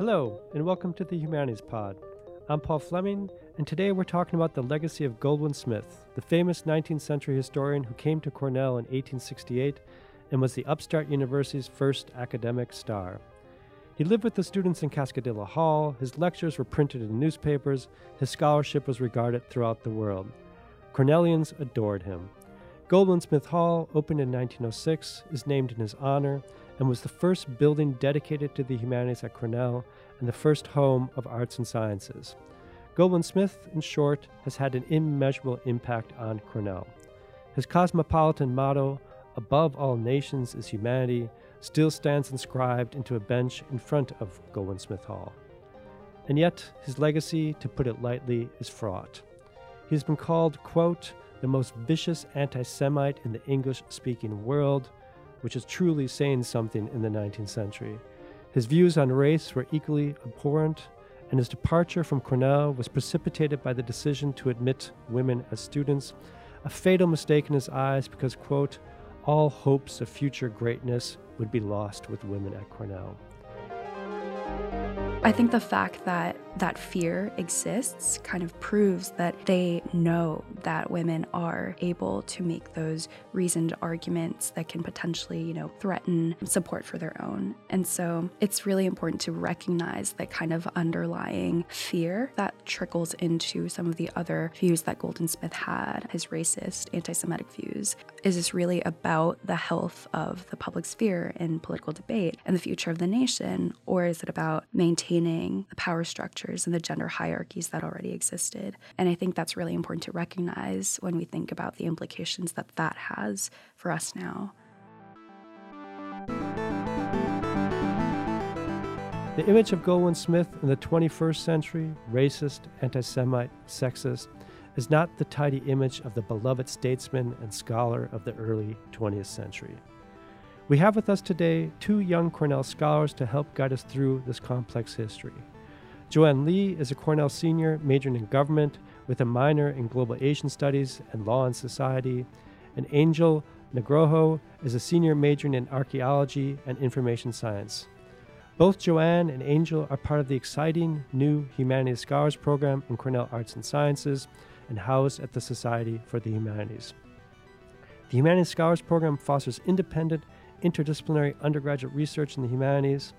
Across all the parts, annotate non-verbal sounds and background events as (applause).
Hello, and welcome to the Humanities Pod. I'm Paul Fleming, and today we're talking about the legacy of Goldwin Smith, the famous 19th century historian who came to Cornell in 1868 and was the upstart university's first academic star. He lived with the students in Cascadilla Hall, his lectures were printed in newspapers, his scholarship was regarded throughout the world. Cornellians adored him. Goldwin Smith Hall, opened in 1906, is named in his honor and was the first building dedicated to the humanities at Cornell and the first home of arts and sciences. Goldwin Smith, in short, has had an immeasurable impact on Cornell. His cosmopolitan motto, above all nations is humanity, still stands inscribed into a bench in front of Goldwin Smith Hall. And yet, his legacy, to put it lightly, is fraught. He has been called, quote, the most vicious anti Semite in the English speaking world, which is truly saying something in the 19th century. His views on race were equally abhorrent, and his departure from Cornell was precipitated by the decision to admit women as students, a fatal mistake in his eyes because, quote, all hopes of future greatness would be lost with women at Cornell. I think the fact that that fear exists kind of proves that they know that women are able to make those reasoned arguments that can potentially, you know, threaten support for their own. And so it's really important to recognize that kind of underlying fear that trickles into some of the other views that Goldwin Smith had, his racist, anti Semitic views. Is this really about the health of the public sphere in political debate and the future of the nation? Or is it about maintaining the power structure? And the gender hierarchies that already existed. And I think that's really important to recognize when we think about the implications that that has for us now. The image of Goldwin Smith in the 21st century, racist, anti Semite, sexist, is not the tidy image of the beloved statesman and scholar of the early 20th century. We have with us today two young Cornell scholars to help guide us through this complex history. Joanne Lee is a Cornell senior majoring in government with a minor in global Asian studies and law and society. And Angel Nugroho is a senior majoring in archaeology and information science. Both Joanne and Angel are part of the exciting new Humanities Scholars Program in Cornell Arts and Sciences and housed at the Society for the Humanities. The Humanities Scholars Program fosters independent, interdisciplinary undergraduate research in the humanities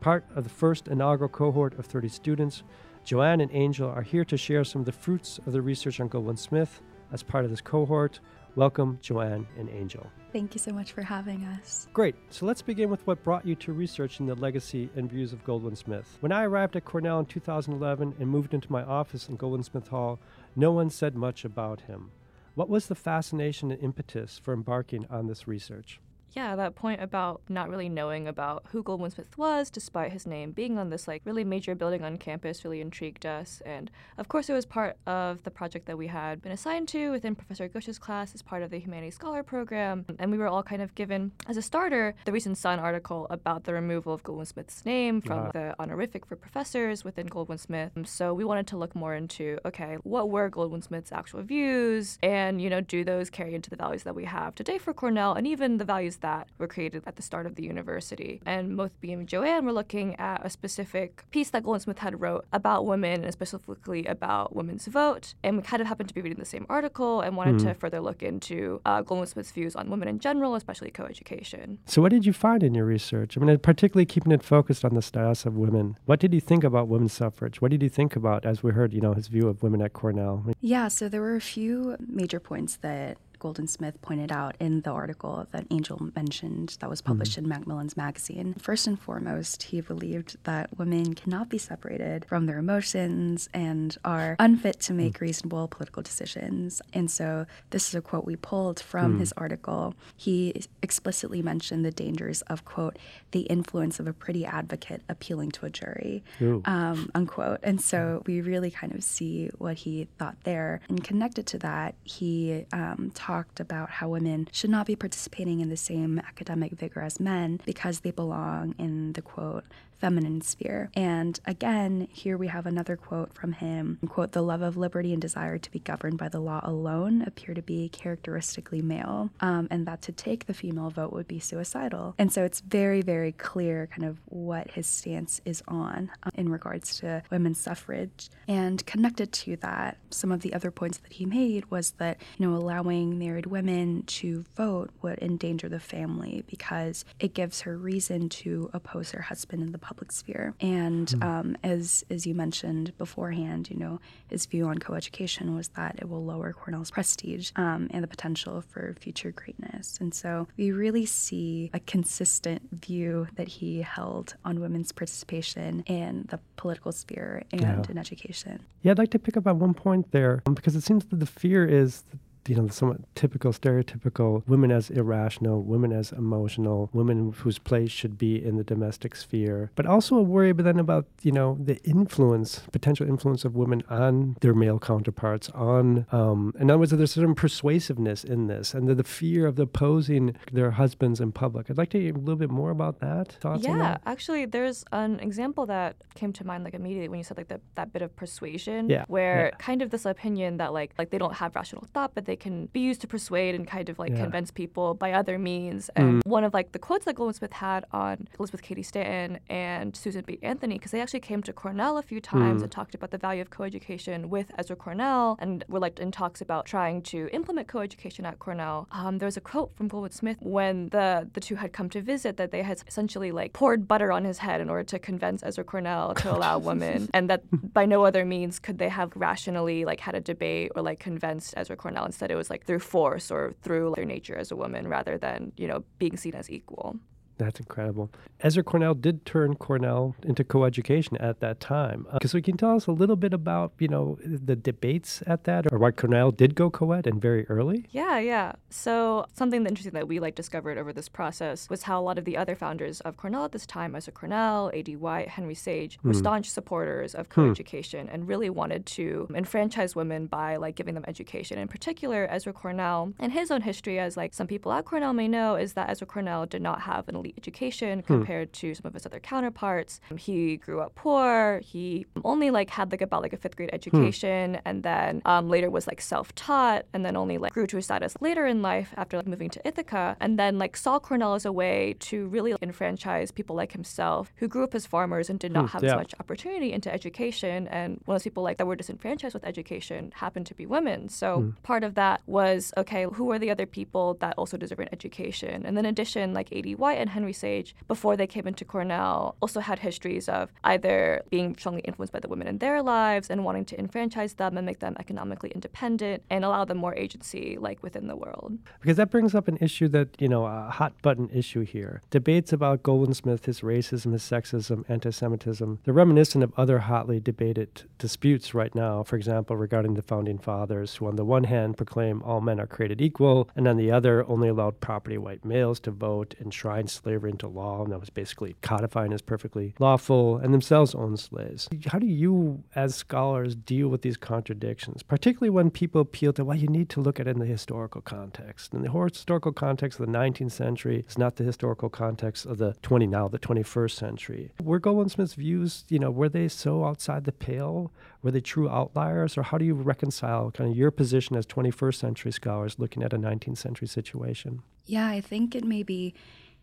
Part of the first inaugural cohort of 30 students, Joanne and Angel are here to share some of the fruits of the research on Goldwin Smith as part of this cohort. Welcome, Joanne and Angel. Thank you so much for having us. Great. So let's begin with what brought you to researching the legacy and views of Goldwin Smith. When I arrived at Cornell in 2011 and moved into my office in Goldwin Smith Hall, no one said much about him. What was the fascination and impetus for embarking on this research? Yeah, that point about not really knowing about who Goldwin Smith was, despite his name being on this like really major building on campus, really intrigued us. And of course, it was part of the project that we had been assigned to within Professor Ghosh's class as part of the Humanities Scholar Program. And we were all kind of given, as a starter, the recent Sun article about the removal of Goldwin Smith's name from the honorific for professors within Goldwin Smith. Um, so we wanted to look more into, okay, what were Goldwin Smith's actual views, and you know, do those carry into the values that we have today for Cornell, and even the values that were created at the start of the university. And both me and Joanne were looking at a specific piece that Goldsmith had wrote about women and specifically about women's vote. And we kind of happened to be reading the same article and wanted mm-hmm. to further look into uh, Goldwin Smith's views on women in general, especially coeducation. So, what did you find in your research? I mean, particularly keeping it focused on the status of women. What did you think about women's suffrage? What did you think about, as we heard, you know, his view of women at Cornell? Yeah, so there were a few major points that Goldwin Smith pointed out in the article that Angel mentioned that was published mm-hmm. in Macmillan's magazine. First and foremost, he believed that women cannot be separated from their emotions and are unfit to make mm-hmm. reasonable political decisions. And so, this is a quote we pulled from mm-hmm. his article. He explicitly mentioned the dangers of, quote, the influence of a pretty advocate appealing to a jury, um, unquote. And so, we really kind of see what he thought there. And connected to that, he um, talked talked about how women should not be participating in the same academic vigor as men because they belong in the quote feminine sphere. And again, here we have another quote from him quote, the love of liberty and desire to be governed by the law alone appear to be characteristically male, um, and that to take the female vote would be suicidal. And so it's very, very clear kind of what his stance is on uh, in regards to women's suffrage. And connected to that, some of the other points that he made was that, you know, allowing married women to vote would endanger the family because it gives her reason to oppose her husband in the public sphere. And mm. um, as as you mentioned beforehand, you know, his view on coeducation was that it will lower Cornell's prestige um, and the potential for future greatness. And so we really see a consistent view that he held on women's participation in the political sphere and yeah. in education. Yeah, I'd like to pick up on one point there um, because it seems that the fear is you know, somewhat typical, stereotypical women as irrational, women as emotional, women whose place should be in the domestic sphere, but also a worry but then about, you know, the influence, potential influence of women on their male counterparts, on, um, in other words, there's certain persuasiveness in this and the, the fear of opposing their husbands in public. I'd like to hear a little bit more about that. Thoughts yeah, that? actually, there's an example that came to mind like immediately when you said like the, that bit of persuasion, yeah. where yeah. kind of this opinion that like like they don't have rational thought, but they can be used to persuade and kind of like yeah. convince people by other means. And mm. one of like the quotes that Goldwin Smith had on Elizabeth Cady Stanton and Susan B. Anthony, because they actually came to Cornell a few times mm. and talked about the value of coeducation with Ezra Cornell and were like in talks about trying to implement coeducation at Cornell. Um, there was a quote from Goldwin Smith when the the two had come to visit that they had essentially like poured butter on his head in order to convince Ezra Cornell to (laughs) allow women, and that by no other means could they have rationally like had a debate or like convinced Ezra Cornell. Instead, it was like through force or through their nature as a woman rather than, you know, being seen as equal. That's incredible. Ezra Cornell did turn Cornell into coeducation at that time. Uh, so, can tell us a little bit about, you know, the debates at that, or why Cornell did go co-ed and very early? Yeah, yeah. So, something interesting that we like discovered over this process was how a lot of the other founders of Cornell at this time, Ezra Cornell, A.D. White, Henry Sage, were mm. staunch supporters of hmm. coeducation hmm. and really wanted to enfranchise women by like giving them education. In particular, Ezra Cornell and his own history, as like some people at Cornell may know, is that Ezra Cornell did not have an elite education hmm. compared to some of his other counterparts. He grew up poor. He only like had like about like a fifth grade hmm. education, and then um, later was like self-taught, and then only like grew to a status later in life after like moving to Ithaca, and then like saw Cornell as a way to really like, enfranchise people like himself who grew up as farmers and did not hmm, have yeah. as much opportunity into education. And one of those people like that were disenfranchised with education happened to be women. So hmm. part of that was okay, who are the other people that also deserve an education? And then in addition, like A.D. White and Henry Sage, before they came into Cornell, also had histories of either being strongly influenced by the women in their lives and wanting to enfranchise them and make them economically independent and allow them more agency, like within the world. Because that brings up an issue that, you know, a hot button issue here. Debates about Goldwin Smith, his racism, his sexism, anti Semitism, they're reminiscent of other hotly debated disputes right now, for example, regarding the founding fathers, who on the one hand proclaim all men are created equal, and on the other only allowed property white males to vote, enshrine slavery into law, and that was basically codifying as perfectly lawful, and themselves own slaves. How do you, as scholars, deal with these contradictions, particularly when people appeal to, well, you need to look at it in the historical context. And the historical context of the 19th century is not the historical context of the 20 now, the 21st century. Were Goldwin Smith's views, you know, were they so outside the pale? Were they true outliers? Or how do you reconcile kind of your position as 21st century scholars looking at a 19th century situation? Yeah, I think it may be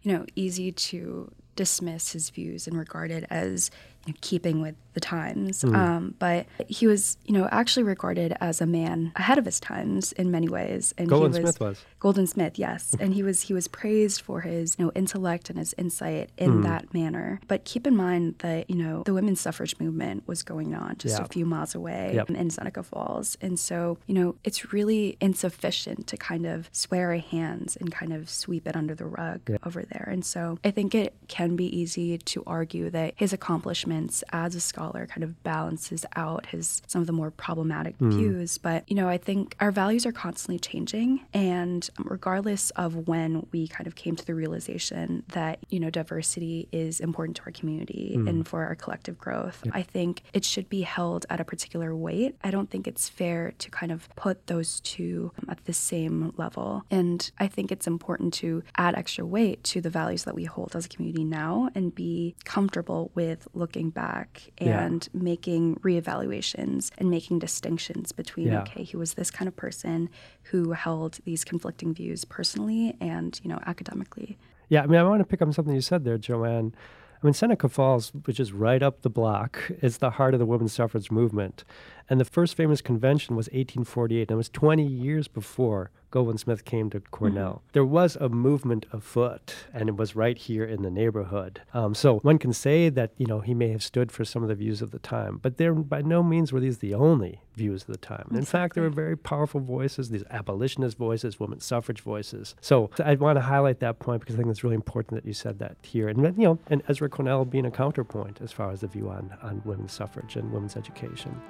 you know, easy to dismiss his views and regard it as keeping with the times. Mm. Um, but he was, you know, actually regarded as a man ahead of his times in many ways. And Goldwin he was, Smith was Goldwin Smith, yes, and he was he was praised for his you know intellect and his insight in mm. that manner. But keep in mind that you know the women's suffrage movement was going on just a few miles away yep. in Seneca Falls, and so you know it's really insufficient to kind of swear a hands and kind of sweep it under the rug yep. over there. And so I think it can be easy to argue that his accomplishment arguments as a scholar kind of balances out his some of the more problematic Mm. views. But, you know, I think our values are constantly changing. And regardless of when we kind of came to the realization that, you know, diversity is important to our community Mm. and for our collective growth, I think it should be held at a particular weight. I don't think it's fair to kind of put those two at the same level. And I think it's important to add extra weight to the values that we hold as a community now and be comfortable with looking back Yeah. and making reevaluations and making distinctions between Yeah. okay, he was this kind of person who held these conflicting views personally and, you know, academically. Yeah, I mean, I want to pick up on something you said there, Joanne. I mean, Seneca Falls, which is right up the block, is the heart of the women's suffrage movement. And the first famous convention was 1848, and it was 20 years before Goldwin Smith came to Cornell. There was a movement afoot, and it was right here in the neighborhood. Um, so one can say that, you know, he may have stood for some of the views of the time, but there by no means were these the only views of the time. In fact, there were very powerful voices, these abolitionist voices, women's suffrage voices. So I want to highlight that point because I think it's really important that you said that here. And, you know, and Ezra Cornell being a counterpoint as far as the view on, on women's suffrage and women's education.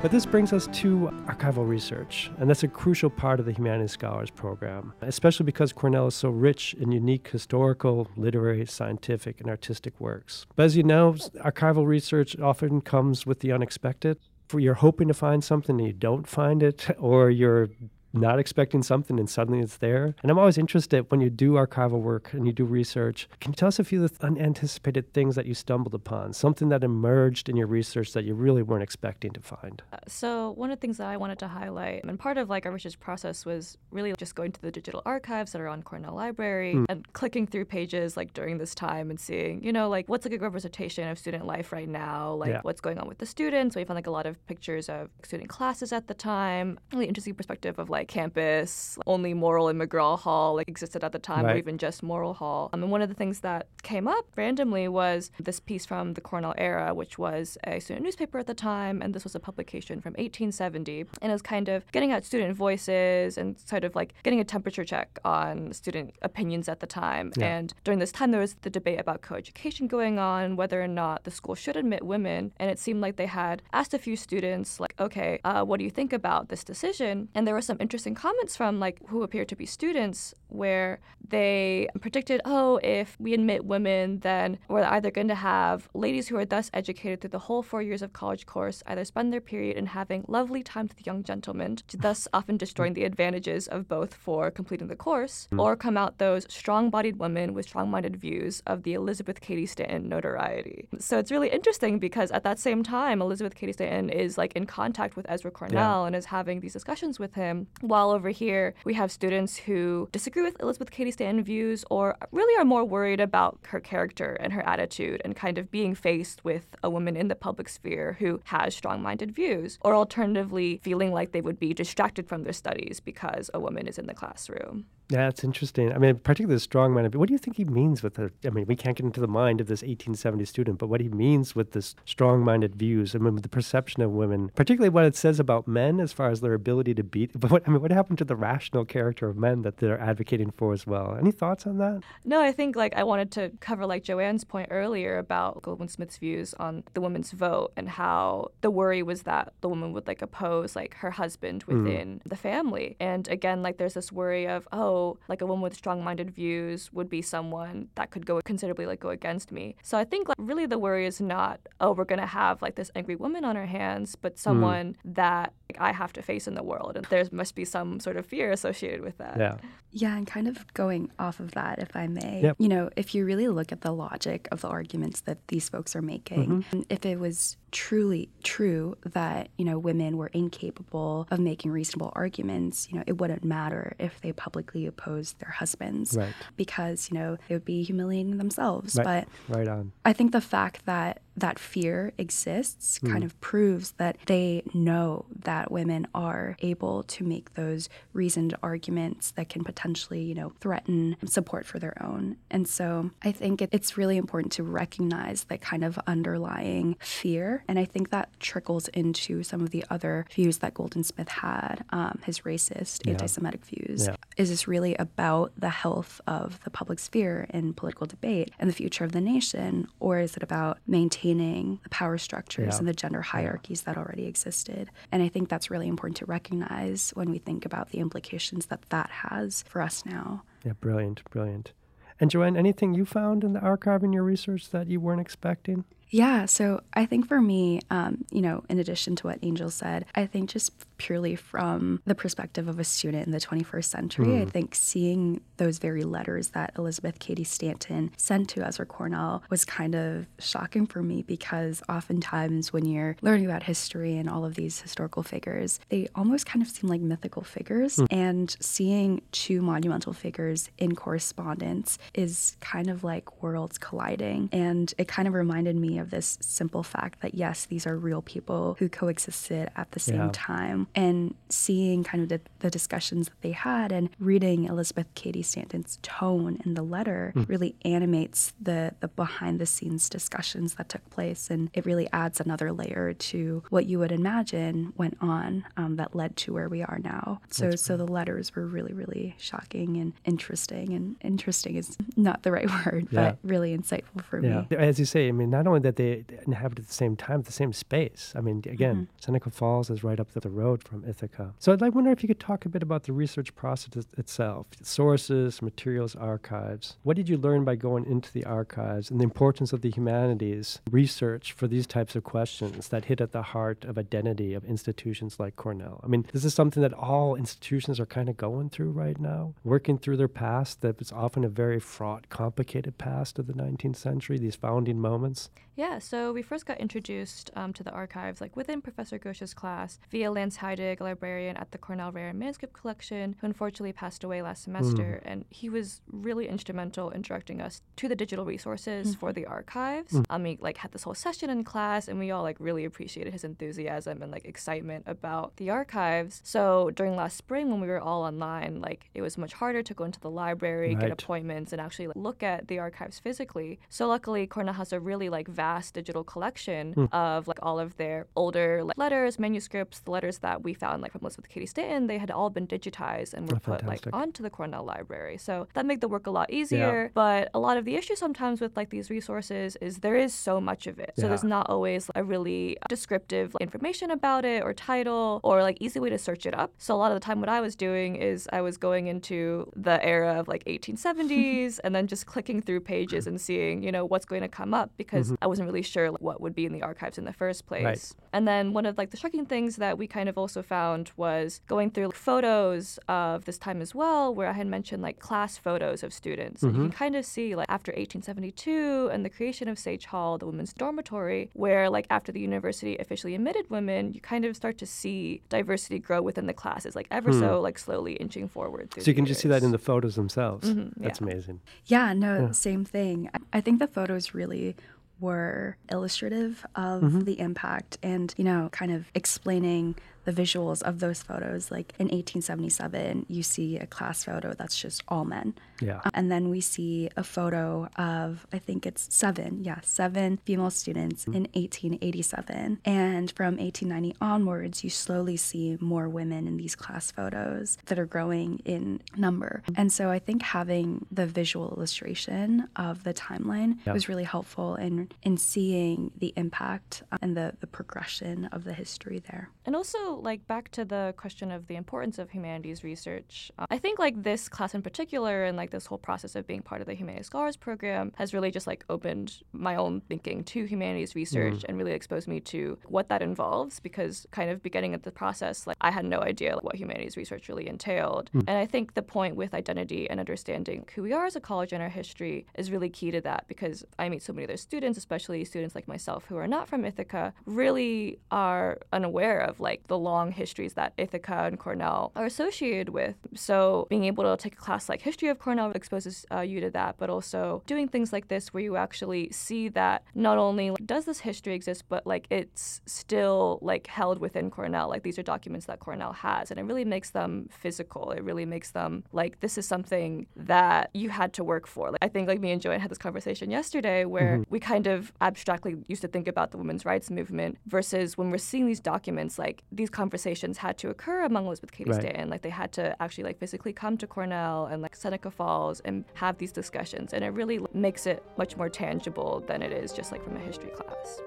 But this brings us to archival research, and that's a crucial part of the Humanities Scholars Program, especially because Cornell is so rich in unique historical, literary, scientific, and artistic works. But as you know, archival research often comes with the unexpected. You're hoping to find something and you don't find it, or you're not expecting something and suddenly it's there. And I'm always interested when you do archival work and you do research. Can you tell us a few of the unanticipated things that you stumbled upon? Something that emerged in your research that you really weren't expecting to find? Uh, So one of the things that I wanted to highlight, and part of like our research process was really just going to the digital archives that are on Cornell Library Mm. and clicking through pages like during this time and seeing, you know, like what's a good representation of student life right now, like Yeah. what's going on with the students. We found like a lot of pictures of student classes at the time, really interesting perspective of like campus, only Morrill and McGraw Hall like existed at the time, or even just Morrill Hall. Um, and one of the things that came up randomly was this piece from the Cornell era, which was a student newspaper at the time, and this was a publication from 1870, and it was kind of getting at student voices and sort of like getting a temperature check on student opinions at the time. Yeah. And during this time, there was the debate about coeducation going on, whether or not the school should admit women, and it seemed like they had asked a few students, like, okay, uh, what do you think about this decision? And there were some interesting comments from like who appear to be students where they predicted, oh, if we admit women, then we're either going to have ladies who are thus educated through the whole four years of college course either spend their period in having lovely times with young gentlemen, thus often destroying the advantages of both for completing the course, mm. or come out those strong-bodied women with strong-minded views of the Elizabeth Cady Stanton notoriety. So it's really interesting because at that same time, Elizabeth Cady Stanton is like in contact with Ezra Cornell and is having these discussions with him, while over here we have students who disagree with Elizabeth Cady Stanton views or really are more worried about her character and her attitude and kind of being faced with a woman in the public sphere who has strong-minded views, or alternatively feeling like they would be distracted from their studies because a woman is in the classroom. Yeah, it's interesting. I mean, particularly the strong minded. What do you think he means with the? I mean, we can't get into the mind of this 1870 student, but what he means with this strong minded views. I mean, with the perception of women, particularly what it says about men as far as their ability to beat. But (laughs) what, I mean, what happened to the rational character of men that they're advocating for as well? Any thoughts on that? No, I think like I wanted to cover like Joanne's point earlier about Goldwin Smith's views on the woman's vote and how the worry was that the woman would like oppose like her husband hmm. within the family. And again, like there's this worry of, oh, like a woman with strong-minded views would be someone that could go considerably like go against me. So I think like really the worry is not, oh, we're gonna have like this angry woman on our hands, but mm. someone that like, I have to face in the world. And there must be some sort of fear associated with that. Yeah. Yeah, and kind of going off of that, if I may, Yep. you know, if you really look at the logic of the arguments that these folks are making, mm-hmm. and if it was truly true that, you know, women were incapable of making reasonable arguments, you know, it wouldn't matter if they publicly opposed their husbands Right. because, you know, they would be humiliating themselves. Right. But Right on. I think the fact that that fear exists mm. kind of proves that they know that women are able to make those reasoned arguments that can potentially, you know, threaten support for their own. And so I think it, it's really important to recognize that kind of underlying fear. And I think that trickles into some of the other views that Goldwin Smith had, um, his racist, yeah. anti Semitic views. Yeah. Is this really about the health of the public sphere in political debate and the future of the nation? Or is it about maintaining the power structures yeah. and the gender hierarchies that already existed? And I think that's really important to recognize when we think about the implications that that has for us now. Yeah, brilliant, brilliant. And Joanne, anything you found in the archive in your research that you weren't expecting? Yeah, so I think for me, um, you know, in addition to what Angel said, I think just purely from the perspective of a student in the 21st century, mm. I think seeing those very letters that Elizabeth Cady Stanton sent to Ezra Cornell was kind of shocking for me because oftentimes when you're learning about history and all of these historical figures, they almost kind of seem like mythical figures. Mm. And seeing two monumental figures in correspondence is kind of like worlds colliding. And it kind of reminded me of this simple fact that yes, these are real people who coexisted at the same yeah. time. And seeing kind of the, the, discussions that they had and reading Elizabeth Cady Stanton's tone in the letter mm. really animates the, the behind the scenes discussions that took place. And it really adds another layer to what you would imagine went on um, that led to where we are now. So, so the letters were really, really shocking and interesting. And interesting is not the right (laughs) word, yeah. but really insightful for yeah. me. As you say, I mean, not only that they inhabit at the same time, the same space. I mean, again, mm-hmm. Seneca Falls is right up the road from Ithaca. So I'd like wonder if you could talk a bit about the research process itself, sources, materials, archives. What did you learn by going into the archives and the importance of the humanities research for these types of questions that hit at the heart of identity of institutions like Cornell? I mean, this is something that all institutions are kind of going through right now, working through their past that was often a very fraught, complicated past of the 19th century, these founding moments. Yeah, so we first got introduced um, to the archives like within Professor Ghosh's class via Lance Heidig, a librarian at the Cornell Rare Manuscript Collection, who unfortunately passed away last semester. Mm. And he was really instrumental in directing us to the digital resources mm. for the archives. Mm. Um, he like had this whole session in class, and we all like really appreciated his enthusiasm and like excitement about the archives. So during last spring, when we were all online, like it was much harder to go into the library, right. get appointments, and actually like, look at the archives physically. So luckily, Cornell has a really like vast vast digital collection mm. of like all of their older like, letters, manuscripts, the letters that we found like from Elizabeth Cady Stanton. They had all been digitized and were oh, put like onto the Cornell Library. So that made the work a lot easier. Yeah. But a lot of the issue sometimes with like these resources is there is so much of it. So yeah. there's not always a really descriptive like, information about it or title or like easy way to search it up. So a lot of the time what I was doing is I was going into the era of like 1870s (laughs) and then just clicking through pages and seeing, you know, what's going to come up because mm-hmm. I wasn't really sure like, what would be in the archives in the first place. Right. And then one of like the shocking things that we kind of also found was going through like, photos of this time as well, where I had mentioned like class photos of students. Mm-hmm. You can kind of see like after 1872 and the creation of Sage Hall, the women's dormitory, where like after the university officially admitted women, you kind of start to see diversity grow within the classes, like ever hmm. so like slowly inching forward. So you can years. just see that in the photos themselves. Mm-hmm, That's yeah. amazing. Yeah, no, yeah. same thing. I think the photos really were illustrative of mm-hmm. the impact and, you know, kind of explaining the visuals of those photos. Like in 1877, you see a class photo that's just all men. Yeah. and then we see a photo of, I think it's seven, yeah, seven female students mm-hmm. in 1887. And from 1890 onwards, you slowly see more women in these class photos that are growing in number. And so I think having the visual illustration of the timeline yeah. was really helpful in, in seeing the impact and the, the progression of the history there. And also, like back to the question of the importance of humanities research, uh, I think like this class in particular and like this whole process of being part of the Humanities Scholars Program has really just like opened my own thinking to humanities research mm. and really exposed me to what that involves because kind of beginning at the process, like I had no idea like, what humanities research really entailed. Mm. And I think the point with identity and understanding who we are as a college and our history is really key to that because I meet so many other students, especially students like myself who are not from Ithaca, really are unaware of like the long histories that Ithaca and Cornell are associated with. So being able to take a class like History of Cornell exposes uh, you to that, but also doing things like this where you actually see that not only like, does this history exist, but like it's still like held within Cornell. Like these are documents that Cornell has, and it really makes them physical. It really makes them like this is something that you had to work for. Like, I think like me and Joanne had this conversation yesterday where mm-hmm. we kind of abstractly used to think about the women's rights movement versus when we're seeing these documents, like these conversations had to occur among Elizabeth Cady right. Stanton. Like they had to actually like physically come to Cornell and like Seneca Falls and have these discussions, and it really makes it much more tangible than it is just like from a history class.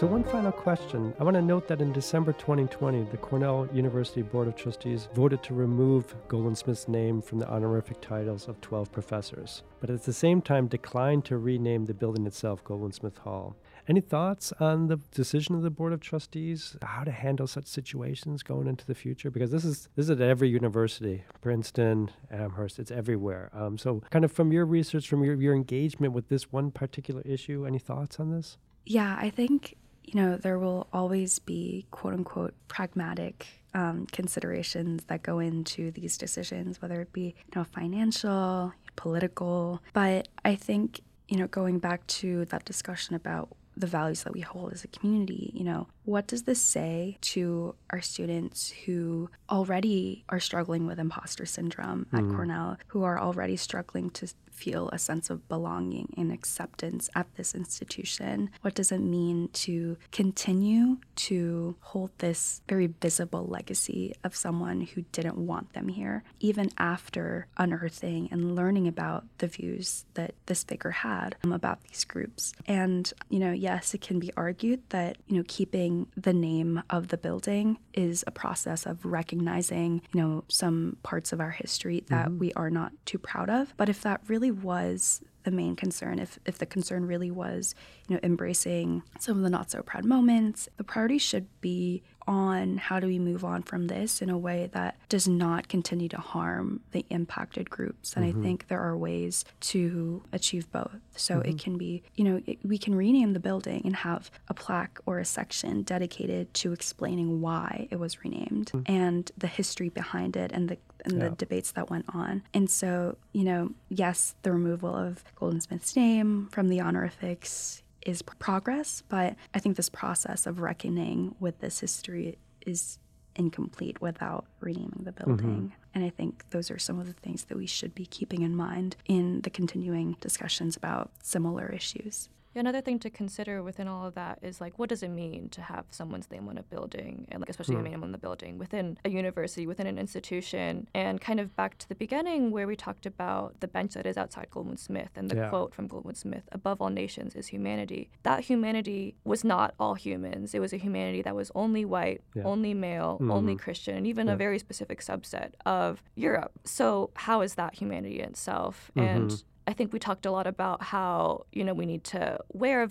So, one final question. I want to note that in December 2020, the Cornell University Board of Trustees voted to remove Goldwin Smith's name from the honorific titles of 12 professors, but at the same time declined to rename the building itself Goldwin Smith Hall. Any thoughts on the decision of the Board of Trustees, how to handle such situations going into the future? Because this is this is at every university, Princeton, Amherst, it's everywhere. Um, so, kind of from your research, from your, your engagement with this one particular issue, any thoughts on this? Yeah, I think you know, there will always be quote unquote pragmatic um, considerations that go into these decisions, whether it be, you know, financial, political. But I think, you know, going back to that discussion about the values that we hold as a community, you know, what does this say to our students who already are struggling with imposter syndrome at mm. Cornell, who are already struggling to feel a sense of belonging and acceptance at this institution? What does it mean to continue to hold this very visible legacy of someone who didn't want them here, even after unearthing and learning about the views that this figure had um, about these groups? And, you know, yes, it can be argued that, you know, keeping the name of the building is a process of recognizing, you know, some parts of our history that mm-hmm. we are not too proud of. But if that really was the main concern if, if the concern really was you know embracing some of the not so proud moments the priority should be on how do we move on from this in a way that does not continue to harm the impacted groups. And mm-hmm. I think there are ways to achieve both. So mm-hmm. it can be, you know, it, we can rename the building and have a plaque or a section dedicated to explaining why it was renamed mm-hmm. and the history behind it and the and yeah. the debates that went on. And so, you know, yes, the removal of Goldwin Smith's name from the honorifics is progress, but I think this process of reckoning with this history is incomplete without renaming the building. Mm-hmm. And I think those are some of the things that we should be keeping in mind in the continuing discussions about similar issues. Yeah, another thing to consider within all of that is like, what does it mean to have someone's name on a building, and like especially hmm. a name on the building within a university, within an institution, and kind of back to the beginning where we talked about the bench that is outside Goldwin Smith and the yeah. quote from Goldwin Smith: "Above all nations is humanity." That humanity was not all humans; it was a humanity that was only white, yeah. only male, mm-hmm. only Christian, and even yeah. a very specific subset of Europe. So how is that humanity itself? Mm-hmm. And I think we talked a lot about how, you know, we need to wear our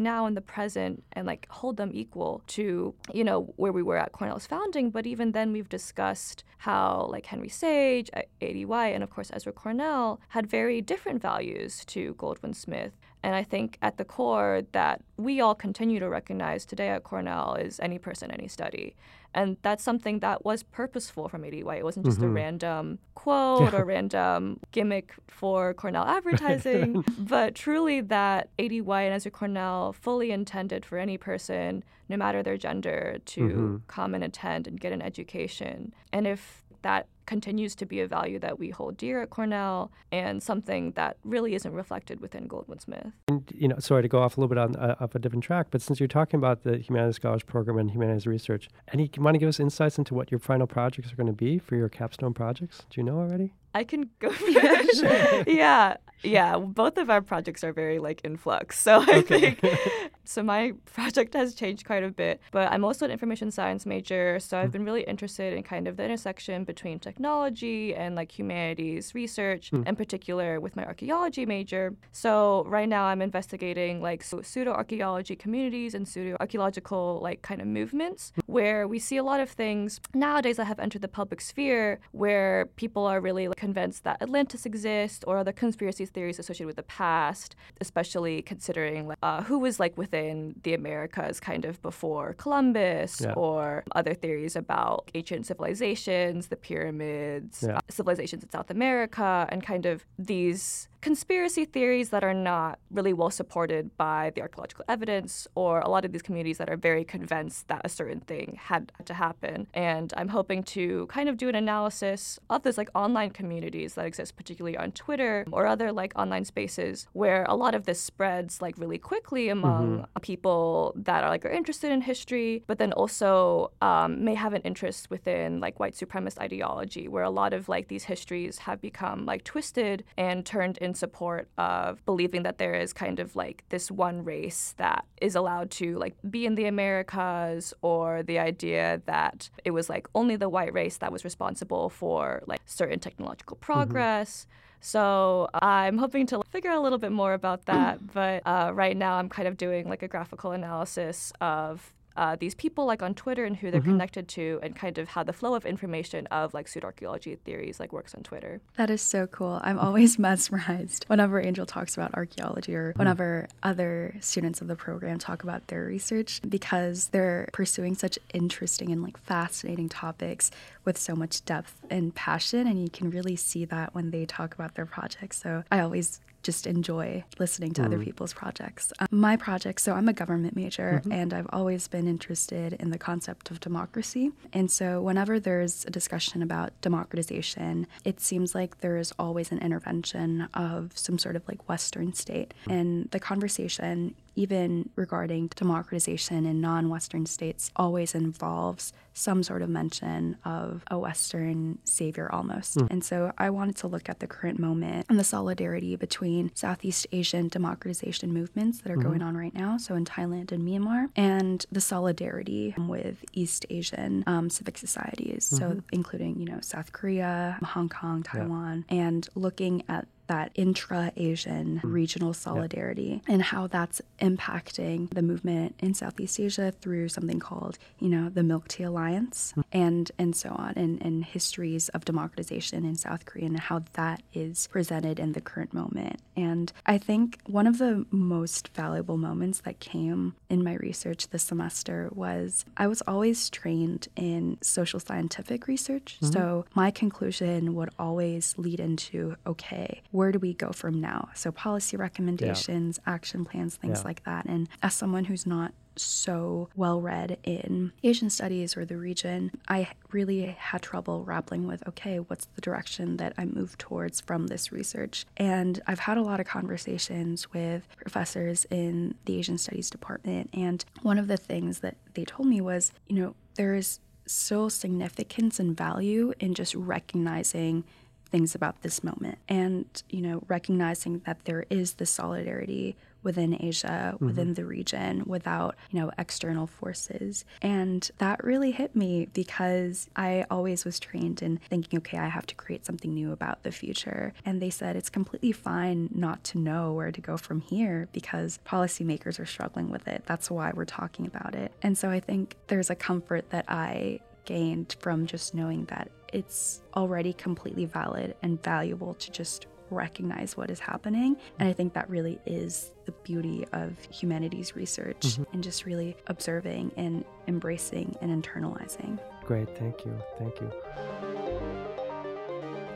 now in the present and like hold them equal to, you know, where we were at Cornell's founding. But even then, we've discussed how like Henry Sage, A.D. White, and of course Ezra Cornell had very different values to Goldwin Smith. And I think at the core that we all continue to recognize today at Cornell is any person, any study. And that's something that was purposeful from A.D. White. It wasn't just mm-hmm. a random quote or random gimmick for Cornell advertising, (laughs) but truly that A.D. White and Ezra Cornell fully intended for any person, no matter their gender, to mm-hmm. come and attend and get an education. And if that continues to be a value that we hold dear at Cornell and something that really isn't reflected within Goldwin Smith. And, you know, sorry to go off a little bit on uh, off a different track, but since you're talking about the Humanities Scholars Program and humanities research, any you want to give us insights into what your final projects are going to be for your capstone projects? Do you know already? I can go (laughs) first. yeah, yeah. Both of our projects are very like in flux. So I okay. think (laughs) so. My (laughs) project has changed quite a bit, but I'm also an information science major, so I've hmm. been really interested in kind of the intersection between technology and like humanities research, mm. in particular with my archaeology major. So right now I'm investigating like pseudo archaeology communities and pseudo archaeological like kind of movements hmm. where we see a lot of things nowadays that have entered the public sphere where people are really like, convinced that Atlantis exists or other conspiracy theories associated with the past, especially considering like, uh, who was like within the Americas kind of before Columbus, Yeah. or other theories about ancient civilizations, the pyramids, Yeah. uh, civilizations in South America, and kind of these conspiracy theories that are not really well supported by the archaeological evidence, or a lot of these communities that are very convinced that a certain thing had to happen. And I'm hoping to kind of do an analysis of those like online communities that exist, particularly on Twitter or other like online spaces, where a lot of this spreads like really quickly among people that are like are interested in history, but then also um, may have an interest within like white supremacist ideology, where a lot of like these histories have become like twisted and turned in support of believing that there is kind of like this one race that is allowed to like be in the Americas, or the idea that it was like only the white race that was responsible for like certain technological progress. So I'm hoping to figure out a little bit more about that. (clears throat) But uh, right now, I'm kind of doing like a graphical analysis of uh, these people like on Twitter and who they're connected to, and kind of how the flow of information of like pseudo-archaeology theories like works on Twitter. That is so cool. I'm always (laughs) mesmerized whenever Angel talks about archaeology or whenever other students of the program talk about their research because they're pursuing such interesting and like fascinating topics with so much depth and passion and you can really see that when they talk about their projects. So I always just enjoy listening to other mm. people's projects. Um, my project, so I'm a government major mm-hmm. and I've always been interested in the concept of democracy. And so whenever there's a discussion about democratization, it seems like there is always an intervention of some sort of like Western state. Mm. And the conversation even regarding democratization in non Western states, always involves some sort of mention of a Western savior almost. Hmm. And so I wanted to look at the current moment and the solidarity between Southeast Asian democratization movements that are mm-hmm. going on right now, so in Thailand and Myanmar, and the solidarity um, with East Asian um, civic societies, so mm-hmm. including, you know, South Korea, Hong Kong, Taiwan, and looking at that intra Asian mm-hmm. regional solidarity and how that's impacting the movement in Southeast Asia through something called, you know, the Milk Tea Alliance mm-hmm. and and so on and, and histories of democratization in South Korea and how that is presented in the current moment. And I think one of the most valuable moments that came in my research this semester was I was always trained in social scientific research. Mm-hmm. So my conclusion would always lead into okay, where do we go from now? So policy recommendations, action plans, things Yeah. like that. And as someone who's not so well read in Asian studies or the region, I really had trouble grappling with okay, what's the direction that I move towards from this research? And I've had a lot of conversations with professors in the Asian studies department. And one of the things that they told me was, you know, there is still significance and value in just recognizing things about this moment and you know recognizing that there is this solidarity within Asia mm-hmm. within the region without you know external forces. And that really hit me because I always was trained in thinking okay I have to create something new about the future. And they said it's completely fine not to know where to go from here because policymakers are struggling with it. That's why we're talking about it. And so I think there's a comfort that I gained from just knowing that it's already completely valid and valuable to just recognize what is happening. And I think that really is the beauty of humanities research mm-hmm. and just really observing and embracing and internalizing. Great, thank you, thank you.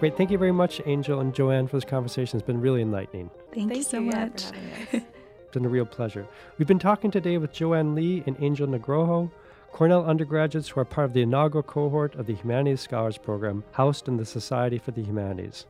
Great, thank you very much, Angel and Joanne, for this conversation. It's been really enlightening. Thank, you so yeah, much. for having us. (laughs) (laughs) It's been a real pleasure. We've been talking today with Joanne Lee and Angel Nugroho, Cornell undergraduates who are part of the inaugural cohort of the Humanities Scholars Program housed in the Society for the Humanities.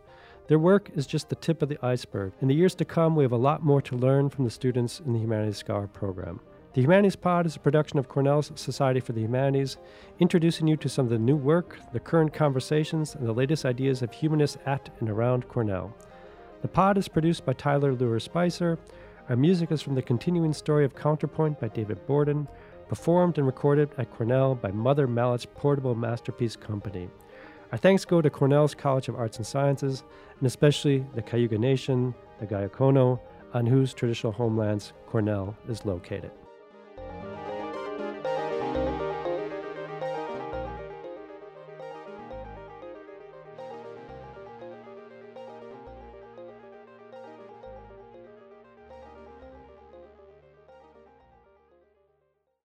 Their work is just the tip of the iceberg. In the years to come, we have a lot more to learn from the students in the Humanities Scholar Program. The Humanities Pod is a production of Cornell's Society for the Humanities, introducing you to some of the new work, the current conversations, and the latest ideas of humanists at and around Cornell. The pod is produced by Tyler Lure Spicer. Our music is from the continuing story of Counterpoint by David Borden, performed and recorded at Cornell by Mother Mallard's Portable Masterpiece Company. Our thanks go to Cornell's College of Arts and Sciences, and especially the Cayuga Nation, the Gayogo̱hó:nǫ', on whose traditional homelands Cornell is located.